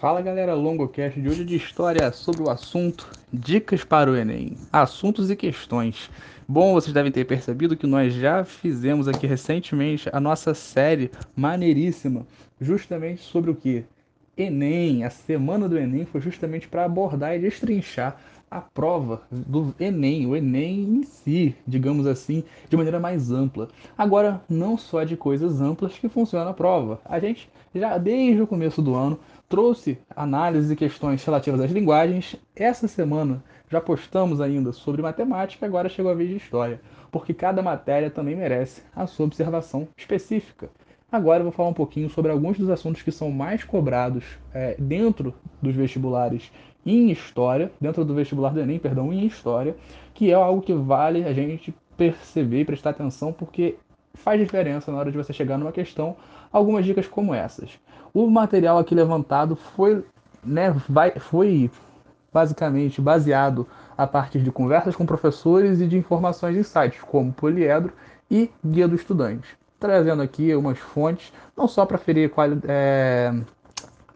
Fala galera, longocast de hoje de história sobre o assunto Dicas para o Enem, assuntos e questões. Bom, vocês devem ter percebido que nós já fizemos aqui recentemente a nossa série maneiríssima, justamente sobre o que? Enem, a semana do Enem foi justamente para abordar e destrinchar a prova do Enem, o Enem em si, digamos assim, de maneira mais ampla. Agora, não só de coisas amplas que funciona a prova. A gente já desde o começo do ano trouxe análises e questões relativas às linguagens. Essa semana já postamos ainda sobre matemática, agora chegou a vez de história, porque cada matéria também merece a sua observação específica. Agora eu vou falar um pouquinho sobre alguns dos assuntos que são mais cobrados é, dentro dos vestibulares em História, dentro do vestibular do Enem, perdão, em História, que é algo que vale a gente perceber e prestar atenção, porque faz diferença na hora de você chegar numa questão, algumas dicas como essas. O material aqui levantado foi, né, vai, foi basicamente baseado a partir de conversas com professores e de informações em sites como Poliedro e Guia do Estudante. Trazendo aqui umas fontes, não só para ferir é,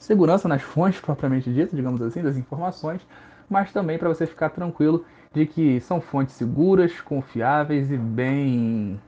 segurança nas fontes propriamente ditas, digamos assim, das informações, mas também para você ficar tranquilo de que são fontes seguras, confiáveis e bem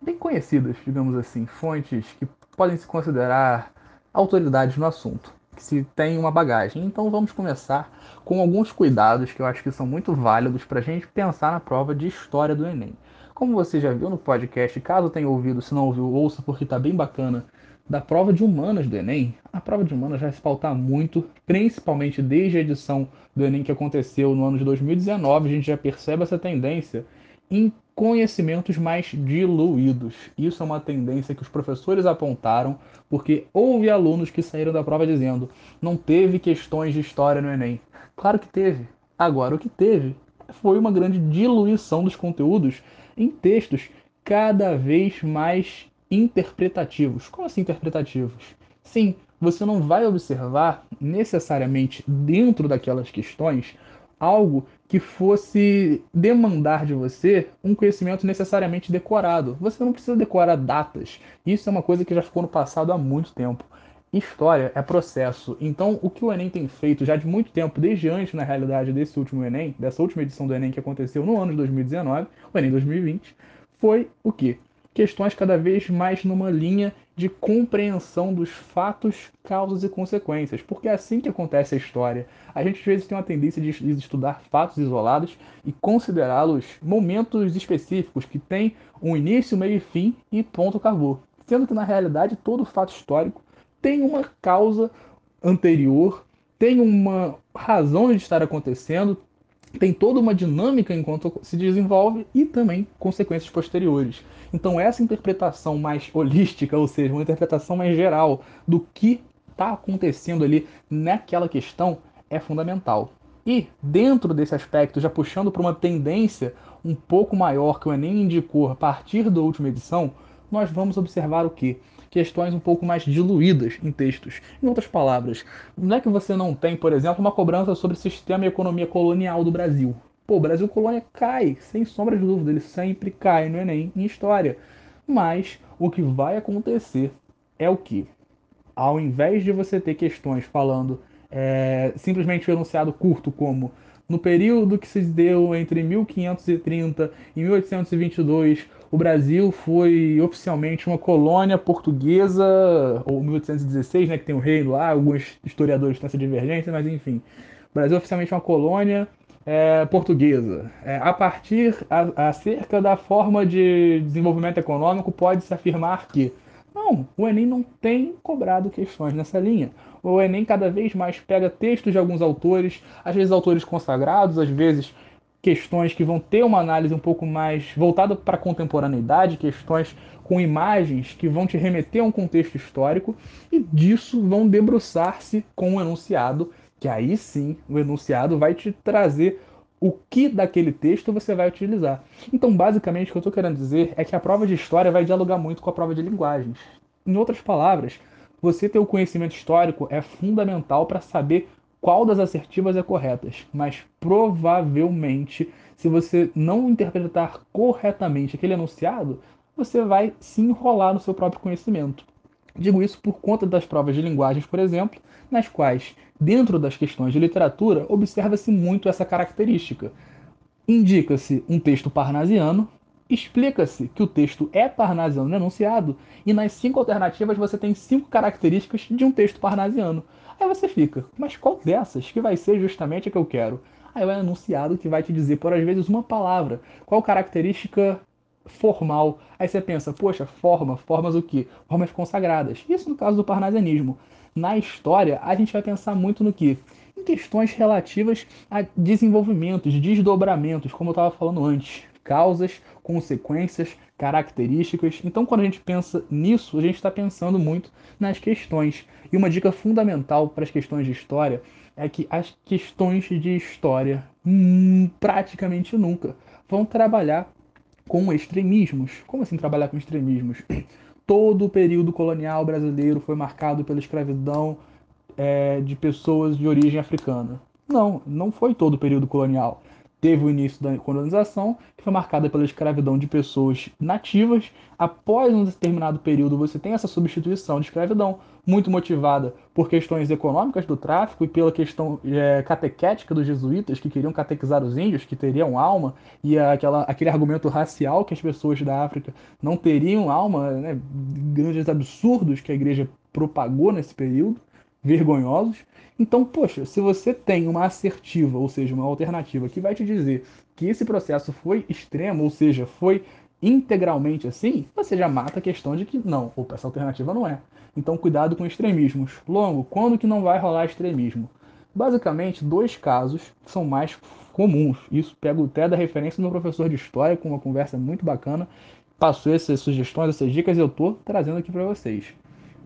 bem conhecidas, digamos assim, fontes que podem se considerar autoridades no assunto, que se tem uma bagagem. Então vamos começar com alguns cuidados que eu acho que são muito válidos para a gente pensar na prova de história do Enem. Como você já viu no podcast, caso tenha ouvido, se não ouviu, ouça porque está bem bacana da prova de humanas do Enem, a prova de humanas vai se pautar muito, principalmente desde a edição do Enem que aconteceu no ano de 2019, a gente já percebe essa tendência em conhecimentos mais diluídos. Isso é uma tendência que os professores apontaram, porque houve alunos que saíram da prova dizendo: não teve questões de história no Enem. Claro que teve. Agora, o que teve foi uma grande diluição dos conteúdos em textos cada vez mais interpretativos. Como assim interpretativos? Sim, você não vai observar necessariamente dentro daquelas questões algo que fosse demandar de você um conhecimento necessariamente decorado. Você não precisa decorar datas. Isso é uma coisa que já ficou no passado há muito tempo. História é processo. Então, o que o Enem tem feito já de muito tempo, desde antes, na realidade, desse último Enem, dessa última edição do Enem que aconteceu no ano de 2019, o Enem 2020, foi o quê? Questões cada vez mais numa linha de compreensão dos fatos, causas e consequências, porque é assim que acontece a história. A gente às vezes tem uma tendência de estudar fatos isolados e considerá-los momentos específicos que têm um início, meio e fim e ponto acabou. Sendo que na realidade todo fato histórico tem uma causa anterior, tem uma razão de estar acontecendo, tem toda uma dinâmica enquanto se desenvolve e também consequências posteriores. Então, essa interpretação mais holística, ou seja, uma interpretação mais geral do que está acontecendo ali naquela questão, é fundamental. E, dentro desse aspecto, já puxando para uma tendência um pouco maior que o Enem indicou a partir da última edição, nós vamos observar o que? Questões um pouco mais diluídas em textos. Em outras palavras, não é que você não tem, por exemplo, uma cobrança sobre o sistema e economia colonial do Brasil. Pô, Brasil colônia cai, sem sombra de dúvida, ele sempre cai no Enem em história. Mas o que vai acontecer é o que? Ao invés de você ter questões falando é, simplesmente o um enunciado curto como no período que se deu entre 1530 e 1822, o Brasil foi oficialmente uma colônia portuguesa, ou 1816, né, que tem o rei lá, alguns historiadores têm essa divergência, mas enfim. O Brasil é oficialmente uma colônia é, portuguesa. É, a partir a, acerca da forma de desenvolvimento econômico, pode-se afirmar que não, o Enem não tem cobrado questões nessa linha. O Enem cada vez mais pega textos de alguns autores, às vezes autores consagrados, às vezes questões que vão ter uma análise um pouco mais voltada para a contemporaneidade, questões com imagens que vão te remeter a um contexto histórico, e disso vão debruçar-se com um enunciado, que aí sim o enunciado vai te trazer o que daquele texto você vai utilizar. Então, basicamente, o que eu estou querendo dizer é que a prova de história vai dialogar muito com a prova de linguagens. Em outras palavras, você ter o conhecimento histórico é fundamental para saber qual das assertivas é correta, mas provavelmente, se você não interpretar corretamente aquele enunciado, você vai se enrolar no seu próprio conhecimento. Digo isso por conta das provas de linguagens, por exemplo, nas quais, dentro das questões de literatura, observa-se muito essa característica. Indica-se um texto parnasiano, explica-se que o texto é parnasiano no enunciado, e nas cinco alternativas você tem cinco características de um texto parnasiano. Aí você fica, mas qual dessas que vai ser justamente a que eu quero? Aí é o enunciado que vai te dizer, por às vezes, uma palavra. Qual característica formal. Aí você pensa, poxa, forma, formas o quê? Formas consagradas. Isso no caso do parnasianismo. Na história, a gente vai pensar muito no que? Em questões relativas a desenvolvimentos, desdobramentos, como eu estava falando antes. Causas, consequências, características. Então, quando a gente pensa nisso, a gente está pensando muito nas questões. E uma dica fundamental para as questões de história é que as questões de história hum, praticamente nunca vão trabalhar com extremismos. Como assim trabalhar com extremismos? Todo o período colonial brasileiro foi marcado pela escravidão é, de pessoas de origem africana. Não, não foi todo o período colonial teve o início da colonização, que foi marcada pela escravidão de pessoas nativas. Após um determinado período, você tem essa substituição de escravidão, muito motivada por questões econômicas do tráfico e pela questão é, catequética dos jesuítas, que queriam catequizar os índios, que teriam alma, e aquela, aquele argumento racial que as pessoas da África não teriam alma, né, grandes absurdos que a igreja propagou nesse período, vergonhosos. Então, poxa, se você tem uma assertiva, ou seja, uma alternativa que vai te dizer que esse processo foi extremo, ou seja, foi integralmente assim, você já mata a questão de que não, opa, essa alternativa não é. Então, cuidado com extremismos. Longo, quando que não vai rolar extremismo? Basicamente, dois casos são mais comuns. Isso pego até da referência do meu professor de história, com uma conversa muito bacana. Passou essas sugestões, essas dicas, e eu estou trazendo aqui para vocês.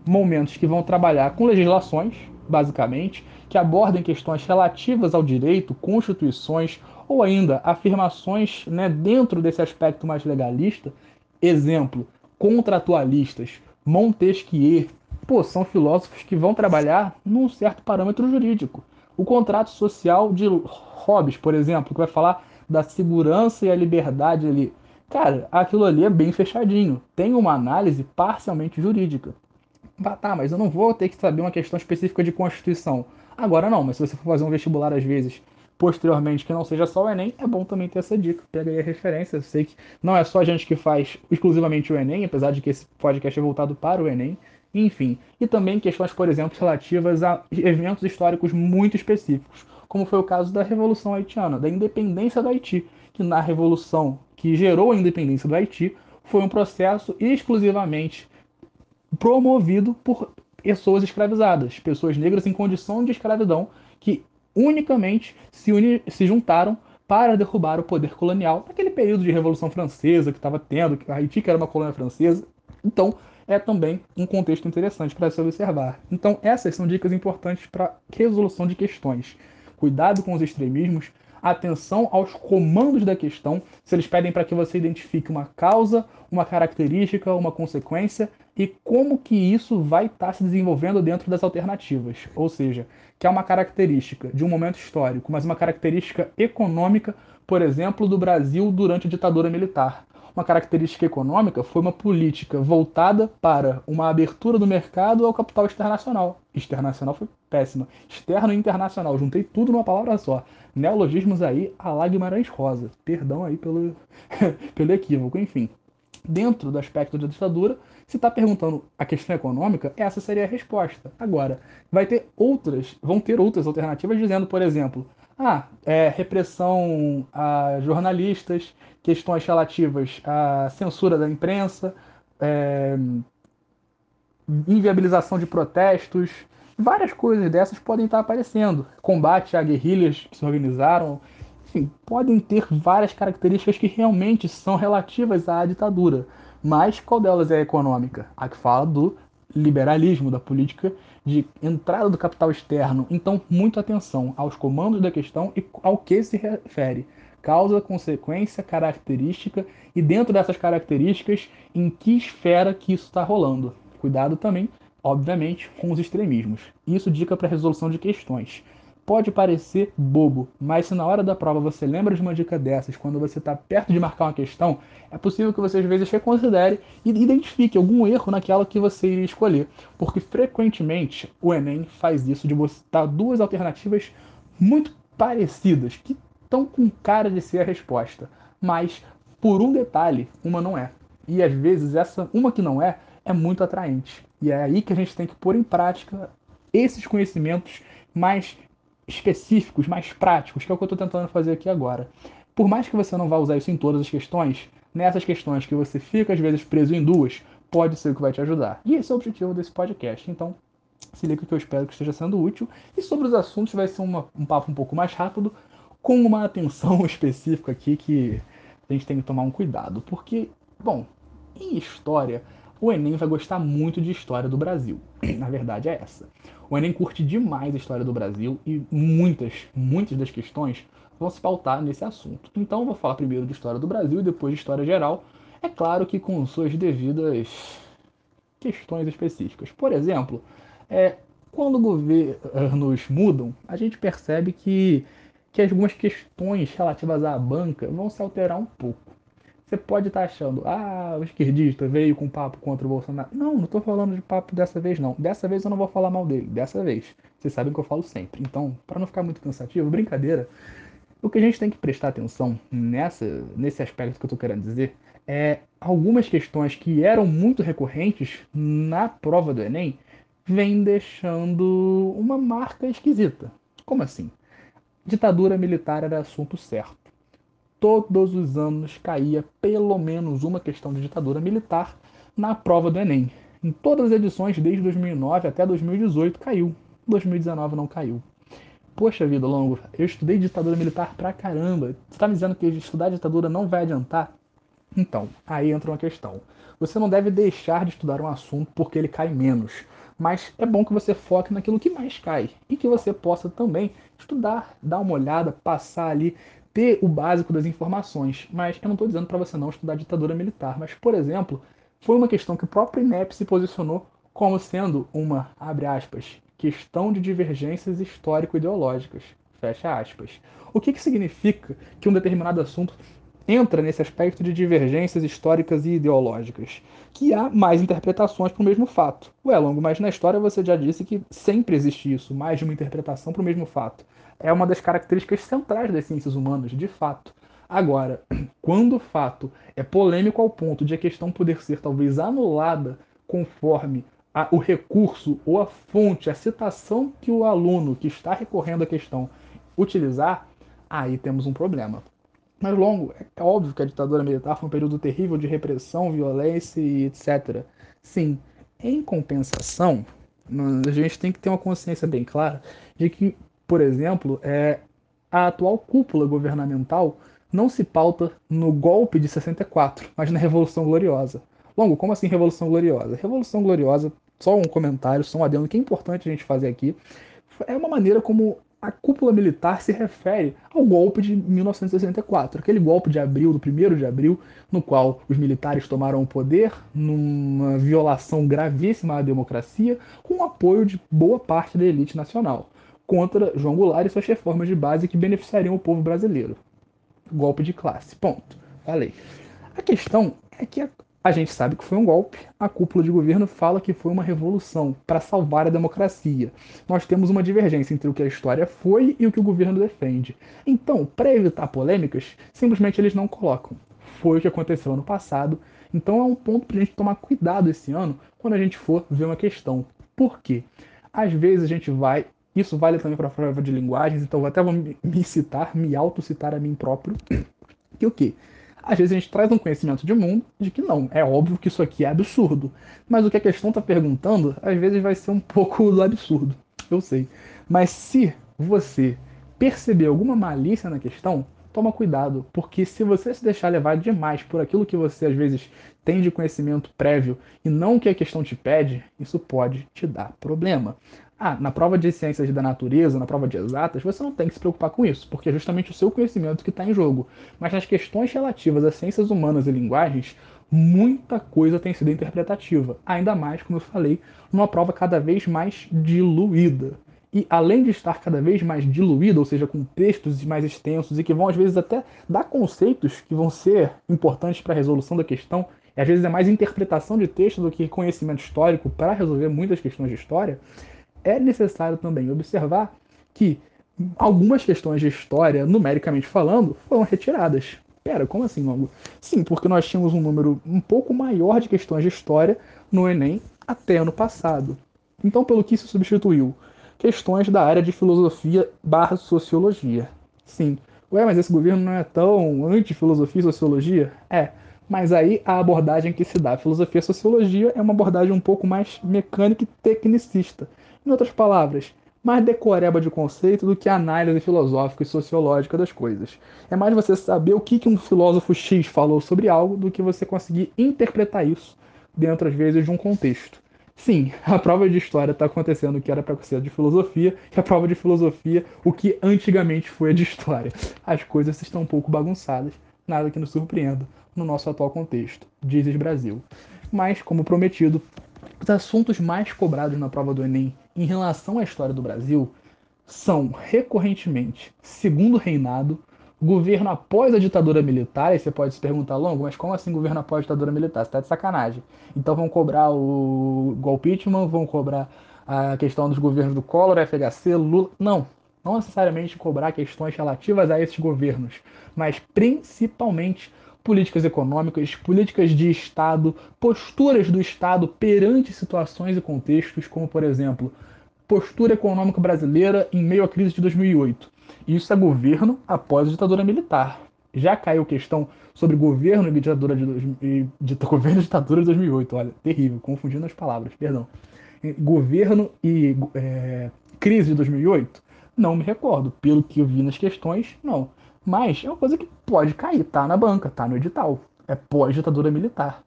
Momentos que vão trabalhar com legislações, basicamente, que abordem questões relativas ao direito, constituições ou ainda afirmações né, dentro desse aspecto mais legalista. Exemplo, contratualistas, Montesquieu, pô, são filósofos que vão trabalhar num certo parâmetro jurídico. O contrato social de Hobbes, por exemplo, que vai falar da segurança e a liberdade ali. Cara, aquilo ali é bem fechadinho. Tem uma análise parcialmente jurídica. Tá, mas eu não vou ter que saber uma questão específica de Constituição. Agora não, mas se você for fazer um vestibular às vezes posteriormente que não seja só o Enem, é bom também ter essa dica. Pega aí a referência. Eu sei que não é só a gente que faz exclusivamente o Enem, apesar de que esse podcast é voltado para o Enem. Enfim, e também questões, por exemplo, relativas a eventos históricos muito específicos, como foi o caso da Revolução Haitiana, da independência do Haiti, que na revolução que gerou a independência do Haiti foi um processo exclusivamente promovido por pessoas escravizadas, pessoas negras em condição de escravidão, que unicamente se, uni se juntaram para derrubar o poder colonial naquele período de Revolução Francesa que estava tendo, que Haiti que era uma colônia francesa. Então, é também um contexto interessante para se observar. Então, essas são dicas importantes para resolução de questões. Cuidado com os extremismos, atenção aos comandos da questão, se eles pedem para que você identifique uma causa, uma característica, uma consequência e como que isso vai estar tá se desenvolvendo dentro das alternativas. Ou seja, que é uma característica de um momento histórico, mas uma característica econômica, por exemplo, do Brasil durante a ditadura militar. Uma característica econômica foi uma política voltada para uma abertura do mercado ao capital internacional. Externacional foi péssima. Externo e internacional, juntei tudo numa palavra só. Neologismos aí, a lá Rosa. Perdão aí pelo, pelo equívoco, enfim. Dentro do aspecto da ditadura, se está perguntando a questão econômica, essa seria a resposta. Agora, vai ter outras, vão ter outras alternativas dizendo, por exemplo, ah, é, repressão a jornalistas, questões relativas à censura da imprensa, é, inviabilização de protestos, várias coisas dessas podem estar aparecendo. Combate a guerrilhas que se organizaram, enfim, podem ter várias características que realmente são relativas à ditadura. Mas qual delas é econômica? A que fala do liberalismo, da política de entrada do capital externo. Então, muita atenção aos comandos da questão e ao que se refere. Causa, consequência, característica e dentro dessas características, em que esfera que isso está rolando. Cuidado também, obviamente, com os extremismos. Isso dica para resolução de questões. Pode parecer bobo, mas se na hora da prova você lembra de uma dica dessas, quando você está perto de marcar uma questão, é possível que você às vezes reconsidere e identifique algum erro naquela que você iria escolher. Porque frequentemente o Enem faz isso de dar duas alternativas muito parecidas, que estão com cara de ser a resposta. Mas, por um detalhe, uma não é. E às vezes essa uma que não é é muito atraente. E é aí que a gente tem que pôr em prática esses conhecimentos mais específicos, mais práticos, que é o que eu estou tentando fazer aqui agora. Por mais que você não vá usar isso em todas as questões, nessas questões que você fica às vezes preso em duas, pode ser o que vai te ajudar. E esse é o objetivo desse podcast. Então, se liga que eu espero que esteja sendo útil. E sobre os assuntos vai ser uma, um papo um pouco mais rápido, com uma atenção específica aqui que a gente tem que tomar um cuidado. Porque, bom, em história, o Enem vai gostar muito de história do Brasil. Na verdade é essa. O Enem curte demais a história do Brasil e muitas, muitas das questões vão se pautar nesse assunto. Então eu vou falar primeiro de história do Brasil e depois de história geral. É claro que com suas devidas questões específicas. Por exemplo, é, quando governos mudam, a gente percebe que, que algumas questões relativas à banca vão se alterar um pouco. Você pode estar tá achando, ah, o esquerdista veio com papo contra o Bolsonaro. Não, não estou falando de papo dessa vez, não. Dessa vez eu não vou falar mal dele. Dessa vez. Vocês sabem que eu falo sempre. Então, para não ficar muito cansativo, brincadeira. O que a gente tem que prestar atenção nessa, nesse aspecto que eu estou querendo dizer é algumas questões que eram muito recorrentes na prova do Enem vêm deixando uma marca esquisita. Como assim? Ditadura militar era assunto certo todos os anos caía pelo menos uma questão de ditadura militar na prova do Enem. Em todas as edições, desde 2009 até 2018, caiu. 2019 não caiu. Poxa vida, Longo, eu estudei ditadura militar pra caramba. Você tá me dizendo que estudar ditadura não vai adiantar? Então, aí entra uma questão. Você não deve deixar de estudar um assunto porque ele cai menos. Mas é bom que você foque naquilo que mais cai. E que você possa também estudar, dar uma olhada, passar ali ter o básico das informações. Mas eu não estou dizendo para você não estudar ditadura militar. Mas, por exemplo, foi uma questão que o próprio INEP se posicionou como sendo uma, abre aspas, questão de divergências histórico-ideológicas, fecha aspas. O que, que significa que um determinado assunto entra nesse aspecto de divergências históricas e ideológicas? Que há mais interpretações para o mesmo fato. Ué, Longo, mas na história você já disse que sempre existe isso, mais de uma interpretação para o mesmo fato é uma das características centrais das ciências humanas, de fato. Agora, quando o fato é polêmico ao ponto de a questão poder ser talvez anulada conforme a, o recurso ou a fonte, a citação que o aluno que está recorrendo à questão utilizar, aí temos um problema. Mas longo, é óbvio que a ditadura militar foi um período terrível de repressão, violência e etc. Sim, em compensação, a gente tem que ter uma consciência bem clara de que por exemplo, é, a atual cúpula governamental não se pauta no golpe de 64, mas na Revolução Gloriosa. Longo, como assim Revolução Gloriosa? Revolução Gloriosa, só um comentário, só um adendo que é importante a gente fazer aqui, é uma maneira como a cúpula militar se refere ao golpe de 1964, aquele golpe de abril, do 1 de abril, no qual os militares tomaram o poder numa violação gravíssima à democracia, com o apoio de boa parte da elite nacional contra João Goulart e suas reformas de base que beneficiariam o povo brasileiro. Golpe de classe. Ponto. Falei. A questão é que a, gente sabe que foi um golpe, a cúpula de governo fala que foi uma revolução para salvar a democracia. Nós temos uma divergência entre o que a história foi e o que o governo defende. Então, para evitar polêmicas, simplesmente eles não colocam. Foi o que aconteceu ano passado. Então é um ponto para a gente tomar cuidado esse ano quando a gente for ver uma questão. Por quê? Às vezes a gente vai isso vale também para a prova de linguagens, então eu até vou me citar, me autocitar a mim próprio. Que o quê? Às vezes a gente traz um conhecimento de mundo de que não, é óbvio que isso aqui é absurdo. Mas o que a questão está perguntando, às vezes vai ser um pouco do absurdo. Eu sei. Mas se você perceber alguma malícia na questão, toma cuidado, porque se você se deixar levar demais por aquilo que você às vezes tem de conhecimento prévio e não o que a questão te pede, isso pode te dar problema. Ah, na prova de ciências da natureza, na prova de exatas, você não tem que se preocupar com isso, porque é justamente o seu conhecimento que está em jogo. Mas nas questões relativas às ciências humanas e linguagens, muita coisa tem sido interpretativa. Ainda mais, como eu falei, numa prova cada vez mais diluída. e além de estar cada vez mais diluída, ou seja, com textos mais extensos e que vão às vezes até dar conceitos que vão ser importantes para a resolução da questão, e às vezes é mais interpretação de texto do que conhecimento histórico para resolver muitas questões de história, é necessário também observar que algumas questões de história, numericamente falando, foram retiradas. Pera, como assim, Longo? Sim, porque nós tínhamos um número um pouco maior de questões de história no Enem até ano passado. Então, pelo que se substituiu? Questões da área de filosofia barra sociologia. Sim. Ué, mas esse governo não é tão anti-filosofia e sociologia? É. Mas aí a abordagem que se dá à filosofia e sociologia é uma abordagem um pouco mais mecânica e tecnicista. Em outras palavras, mais decoreba de conceito do que análise filosófica e sociológica das coisas. É mais você saber o que, que um filósofo X falou sobre algo do que você conseguir interpretar isso dentro, às vezes, de um contexto. Sim, a prova de história está acontecendo o que era para ser de filosofia, e a prova de filosofia, o que antigamente foi a de história. As coisas estão um pouco bagunçadas, nada que nos surpreenda no nosso atual contexto, dizes Brasil. Mas, como prometido, os assuntos mais cobrados na prova do Enem em relação à história do Brasil são, recorrentemente, segundo reinado, governo após a ditadura militar, e você pode se perguntar, Longo, mas como assim governo após a ditadura militar? Você tá de sacanagem. Então vão cobrar o golpeitman, vão cobrar a questão dos governos do Collor, FHC, Lula. Não, não necessariamente cobrar questões relativas a esses governos, mas principalmente políticas econômicas, políticas de Estado, posturas do Estado perante situações e contextos, como, por exemplo, postura econômica brasileira em meio à crise de 2008. Isso é governo após a ditadura militar. Já caiu questão sobre governo e ditadura de, e, de governo e ditadura de 2008. Olha, terrível, confundindo as palavras, perdão. Governo e é, crise de 2008? Não me recordo. Pelo que eu vi nas questões, não. Mas é uma coisa que pode cair, tá na banca, tá no edital. É pós-ditadura militar.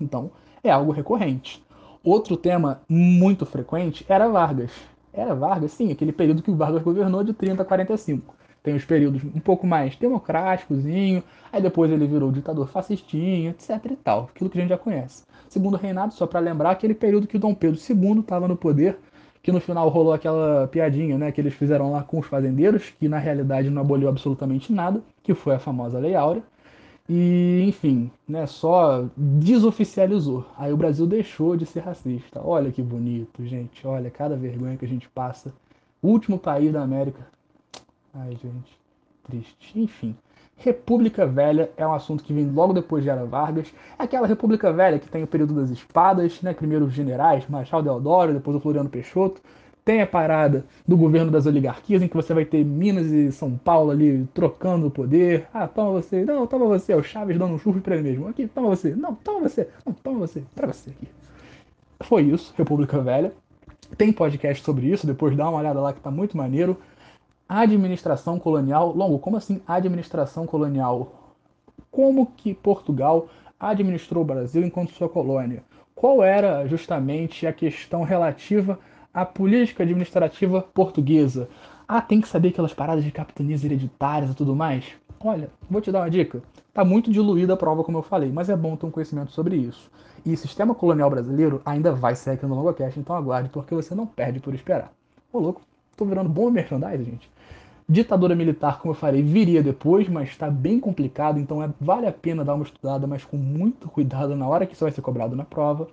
Então, é algo recorrente. Outro tema muito frequente era Vargas. Era Vargas, sim, aquele período que o Vargas governou de 30 a 45. Tem os períodos um pouco mais democráticozinho, aí depois ele virou ditador fascistinho, etc e tal. Aquilo que a gente já conhece. Segundo reinado, só para lembrar, aquele período que o Dom Pedro II estava no poder que no final rolou aquela piadinha, né, que eles fizeram lá com os fazendeiros, que na realidade não aboliu absolutamente nada, que foi a famosa Lei Áurea. E, enfim, né, só desoficializou. Aí o Brasil deixou de ser racista. Olha que bonito, gente. Olha cada vergonha que a gente passa. Último país da América. Ai, gente, triste. Enfim. República Velha é um assunto que vem logo depois de Era Vargas. É aquela República Velha que tem o período das espadas, né? Primeiro os generais, Marechal Deodoro, depois o Floriano Peixoto. Tem a parada do governo das oligarquias, em que você vai ter Minas e São Paulo ali trocando o poder. Ah, toma você. Não, toma você. É o Chaves dando um churro pra ele mesmo. Aqui, toma você. Não, toma você. Não, toma você. Pra você aqui. Foi isso, República Velha. Tem podcast sobre isso, depois dá uma olhada lá que tá muito maneiro. Administração colonial. Longo, como assim administração colonial? Como que Portugal administrou o Brasil enquanto sua colônia? Qual era justamente a questão relativa à política administrativa portuguesa? Ah, tem que saber aquelas paradas de capitanias hereditárias e tudo mais? Olha, vou te dar uma dica. Tá muito diluída a prova, como eu falei, mas é bom ter um conhecimento sobre isso. E sistema colonial brasileiro ainda vai ser aqui no LongoCast, então aguarde, porque você não perde por esperar. Ô louco, tô virando bom merchandising, gente. Ditadura militar, como eu falei, viria depois, mas está bem complicado, então é, vale a pena dar uma estudada, mas com muito cuidado na hora que isso vai ser cobrado na prova.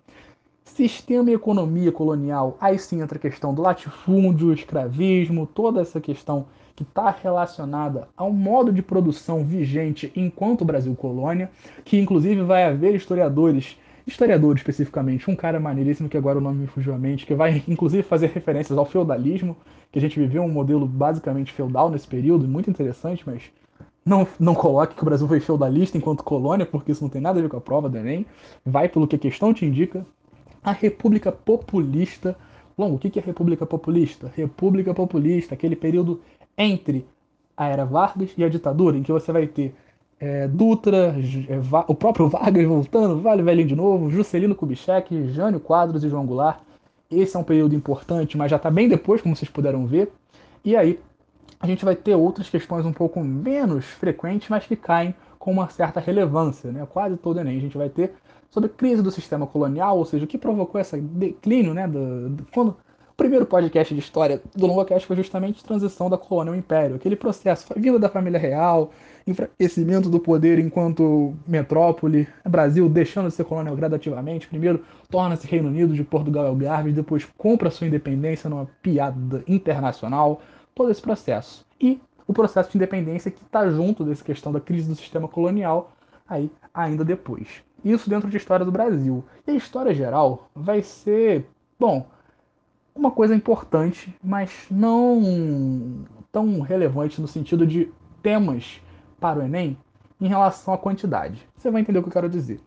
Sistema e economia colonial, aí sim entra a questão do latifúndio, escravismo, toda essa questão que está relacionada ao modo de produção vigente enquanto Brasil colônia, que inclusive vai haver historiadores historiador especificamente, um cara maneiríssimo que agora o nome me fugiu à mente, que vai inclusive fazer referências ao feudalismo, que a gente viveu um modelo basicamente feudal nesse período, muito interessante, mas não, não coloque que o Brasil foi feudalista enquanto colônia, porque isso não tem nada a ver com a prova do Enem. Vai pelo que a questão te indica. A República Populista. Longo, o que é República Populista? República Populista, aquele período entre a era Vargas e a ditadura, em que você vai ter é, Dutra, é, o próprio Vargas voltando, Vale Velhinho de novo, Juscelino Kubitschek, Jânio Quadros e João Goulart. Esse é um período importante, mas já está bem depois, como vocês puderam ver. E aí a gente vai ter outras questões um pouco menos frequentes, mas que caem com uma certa relevância, né? quase todo Enem. A gente vai ter sobre a crise do sistema colonial, ou seja, o que provocou esse declínio, né? Do, do, quando primeiro podcast de história do Longocast foi justamente transição da colônia ao império, aquele processo, vindo da família real, enfraquecimento do poder enquanto metrópole, Brasil deixando de ser colônia gradativamente, primeiro torna-se Reino Unido de Portugal e Algarve, depois compra sua independência numa piada internacional, todo esse processo. E o processo de independência que está junto dessa questão da crise do sistema colonial, aí ainda depois. Isso dentro de história do Brasil. E a história geral vai ser, bom, uma coisa importante, mas não tão relevante no sentido de temas para o Enem em relação à quantidade. Você vai entender o que eu quero dizer.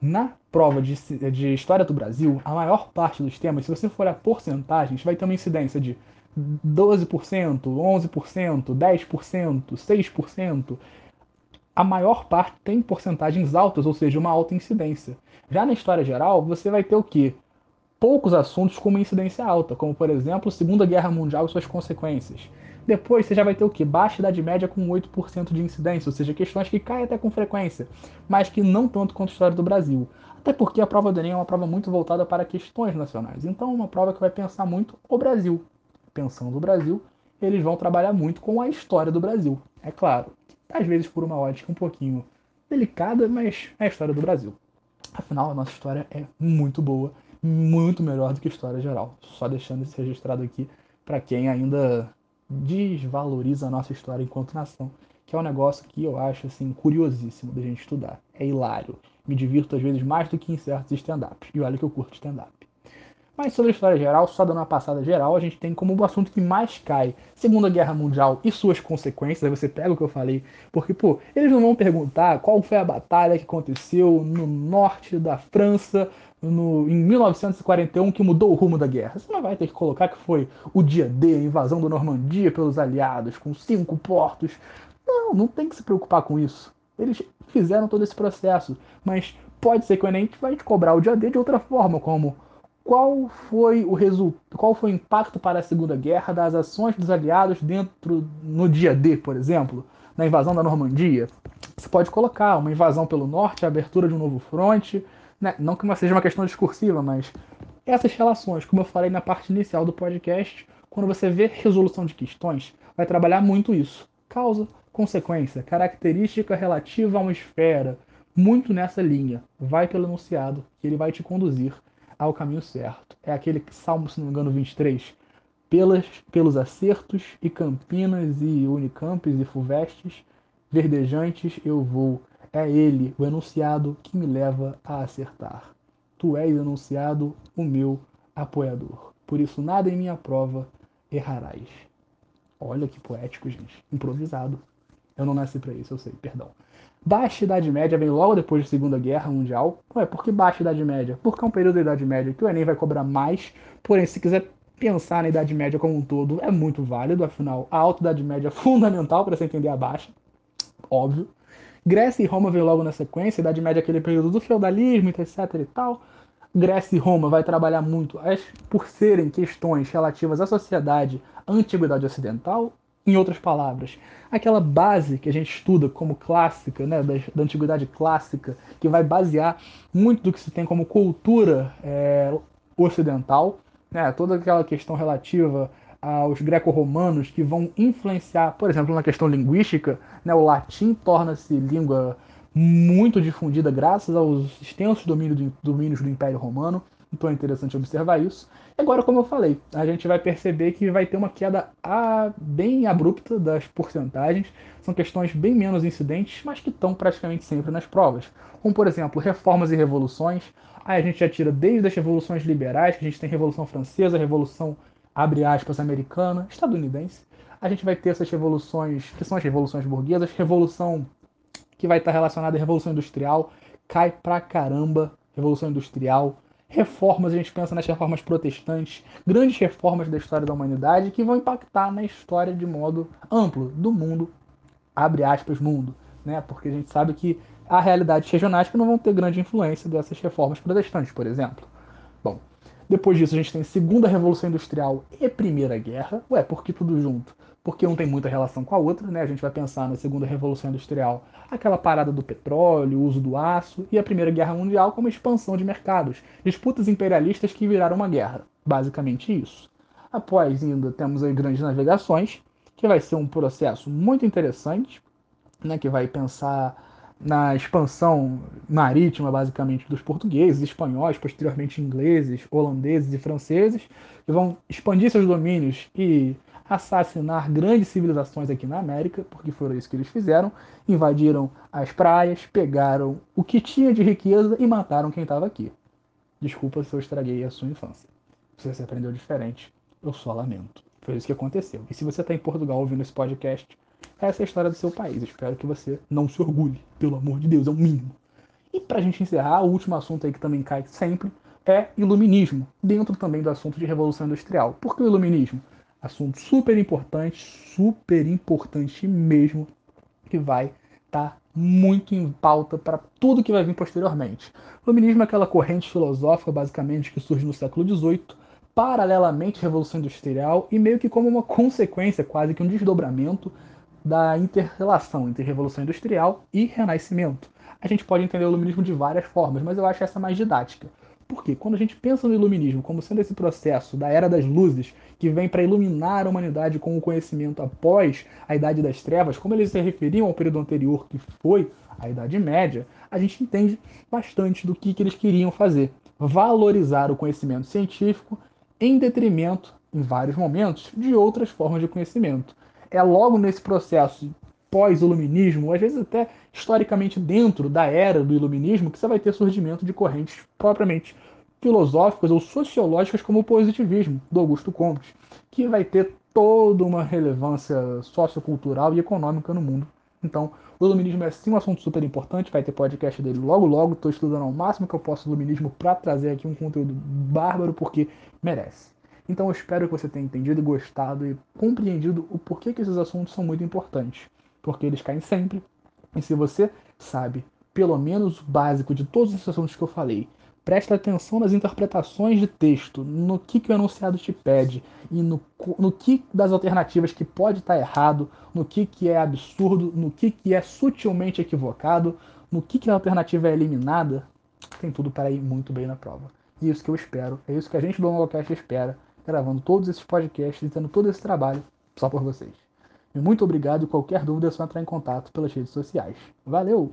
Na prova de, de História do Brasil, a maior parte dos temas, se você for olhar porcentagens, vai ter uma incidência de 12%, 11%, 10%, 6%. A maior parte tem porcentagens altas, ou seja, uma alta incidência. Já na história geral, você vai ter o quê? Poucos assuntos com uma incidência alta, como por exemplo, Segunda Guerra Mundial e suas consequências. Depois você já vai ter o que? Baixa idade média com 8% de incidência, ou seja, questões que caem até com frequência, mas que não tanto quanto a história do Brasil. Até porque a prova do Enem é uma prova muito voltada para questões nacionais. Então é uma prova que vai pensar muito o Brasil. Pensando o Brasil, eles vão trabalhar muito com a história do Brasil. É claro, às vezes por uma ótica um pouquinho delicada, mas é a história do Brasil. Afinal, a nossa história é muito boa, muito melhor do que a história geral. Só deixando isso registrado aqui para quem ainda desvaloriza a nossa história enquanto nação, que é um negócio que eu acho assim curiosíssimo da gente estudar. É hilário. Me divirto às vezes mais do que em certos stand-ups. E olha que eu curto stand-up. Mas sobre a história geral, só dando uma passada geral, a gente tem como o assunto que mais cai Segunda Guerra Mundial e suas consequências. Aí você pega o que eu falei, porque, pô, eles não vão perguntar qual foi a batalha que aconteceu no norte da França no, em 1941 que mudou o rumo da guerra. Você não vai ter que colocar que foi o dia D, a invasão da Normandia pelos aliados, com cinco portos. Não, não tem que se preocupar com isso. Eles fizeram todo esse processo, mas pode ser que o Enem vai te cobrar o dia D de outra forma, como qual foi o resultado, qual foi o impacto para a Segunda Guerra das ações dos aliados dentro no dia D, por exemplo, na invasão da Normandia. Você pode colocar uma invasão pelo norte, a abertura de um novo fronte, né? não que seja uma questão discursiva, mas essas relações, como eu falei na parte inicial do podcast, quando você vê resolução de questões, vai trabalhar muito isso. Causa, consequência, característica relativa a uma esfera, muito nessa linha. Vai pelo enunciado, que ele vai te conduzir ao caminho certo. É aquele Salmo, se não me engano, 23. Pelas, pelos acertos e campinas e unicampes e fulvestes, verdejantes eu vou é ele, o enunciado, que me leva a acertar. Tu és enunciado, o meu apoiador. Por isso, nada em minha prova errarás. Olha que poético, gente. Improvisado. Eu não nasci para isso, eu sei, perdão. Baixa Idade Média vem logo depois da Segunda Guerra Mundial. Ué, por que Baixa Idade Média? Porque é um período da Idade Média que o Enem vai cobrar mais. Porém, se quiser pensar na Idade Média como um todo, é muito válido. Afinal, a Alta Idade Média é fundamental para você entender a Baixa. Óbvio. Grécia e Roma veio logo na sequência, Idade Média aquele período do feudalismo, etc e tal. Grécia e Roma vai trabalhar muito por serem questões relativas à sociedade, à antiguidade ocidental, em outras palavras, aquela base que a gente estuda como clássica, né, da, da antiguidade clássica, que vai basear muito do que se tem como cultura é, ocidental, né, toda aquela questão relativa aos greco-romanos que vão influenciar, por exemplo, na questão linguística, né, o latim torna-se língua muito difundida graças aos extensos domínios do, domínios do Império Romano, então é interessante observar isso. Agora, como eu falei, a gente vai perceber que vai ter uma queda a, bem abrupta das porcentagens, são questões bem menos incidentes, mas que estão praticamente sempre nas provas. Como, por exemplo, reformas e revoluções. Aí a gente já tira desde as revoluções liberais, que a gente tem Revolução Francesa, Revolução abre aspas, americana, estadunidense, a gente vai ter essas revoluções, que são as revoluções burguesas, revolução que vai estar relacionada à revolução industrial, cai pra caramba, revolução industrial, reformas, a gente pensa nas reformas protestantes, grandes reformas da história da humanidade que vão impactar na história de modo amplo do mundo, abre aspas, mundo, né? Porque a gente sabe que há realidades regionais que não vão ter grande influência dessas reformas protestantes, por exemplo. Depois disso, a gente tem Segunda Revolução Industrial e Primeira Guerra. Ué, por que tudo junto? Porque um tem muita relação com a outra, né? A gente vai pensar na Segunda Revolução Industrial, aquela parada do petróleo, o uso do aço, e a Primeira Guerra Mundial como expansão de mercados, disputas imperialistas que viraram uma guerra. Basicamente isso. Após ainda temos as grandes navegações, que vai ser um processo muito interessante, né, que vai pensar na expansão marítima, basicamente, dos portugueses, espanhóis, posteriormente ingleses, holandeses e franceses, que vão expandir seus domínios e assassinar grandes civilizações aqui na América, porque foi isso que eles fizeram. Invadiram as praias, pegaram o que tinha de riqueza e mataram quem estava aqui. Desculpa se eu estraguei a sua infância. Se você aprendeu diferente, eu só lamento. Foi isso que aconteceu. E se você está em Portugal ouvindo esse podcast, essa é a história do seu país. Espero que você não se orgulhe, pelo amor de Deus, é o mínimo. E para a gente encerrar, o último assunto aí que também cai sempre é iluminismo, dentro também do assunto de revolução industrial. Por que o iluminismo? Assunto super importante, super importante mesmo, que vai estar tá muito em pauta para tudo que vai vir posteriormente. O iluminismo é aquela corrente filosófica, basicamente, que surge no século XVIII, paralelamente à Revolução Industrial e meio que como uma consequência, quase que um desdobramento da inter-relação entre Revolução Industrial e Renascimento. A gente pode entender o iluminismo de várias formas, mas eu acho essa mais didática. Porque quando a gente pensa no iluminismo como sendo esse processo da era das luzes que vem para iluminar a humanidade com o conhecimento após a Idade das Trevas, como eles se referiam ao período anterior que foi a Idade Média, a gente entende bastante do que, que eles queriam fazer. Valorizar o conhecimento científico em detrimento, em vários momentos, de outras formas de conhecimento é logo nesse processo pós-iluminismo, às vezes até historicamente dentro da era do iluminismo, que você vai ter surgimento de correntes propriamente filosóficas ou sociológicas como o positivismo do Augusto Comte, que vai ter toda uma relevância sociocultural e econômica no mundo. Então, o iluminismo é sim um assunto super importante, vai ter podcast dele logo logo, estou estudando ao máximo que eu posso o iluminismo para trazer aqui um conteúdo bárbaro porque merece. Então eu espero que você tenha entendido gostado e compreendido o porquê que esses assuntos são muito importantes. Porque eles caem sempre. E se você sabe pelo menos o básico de todos esses assuntos que eu falei, presta atenção nas interpretações de texto, no que, que o enunciado te pede e no, no que das alternativas que pode estar errado, no que, que é absurdo, no que, que é sutilmente equivocado, no que, que a alternativa é eliminada, tem tudo para ir muito bem na prova. E isso que eu espero, é isso que a gente do Longocast espera gravando todos esses podcasts e tendo todo esse trabalho só por vocês. E muito obrigado qualquer dúvida é só entrar em contato pelas redes sociais. Valeu!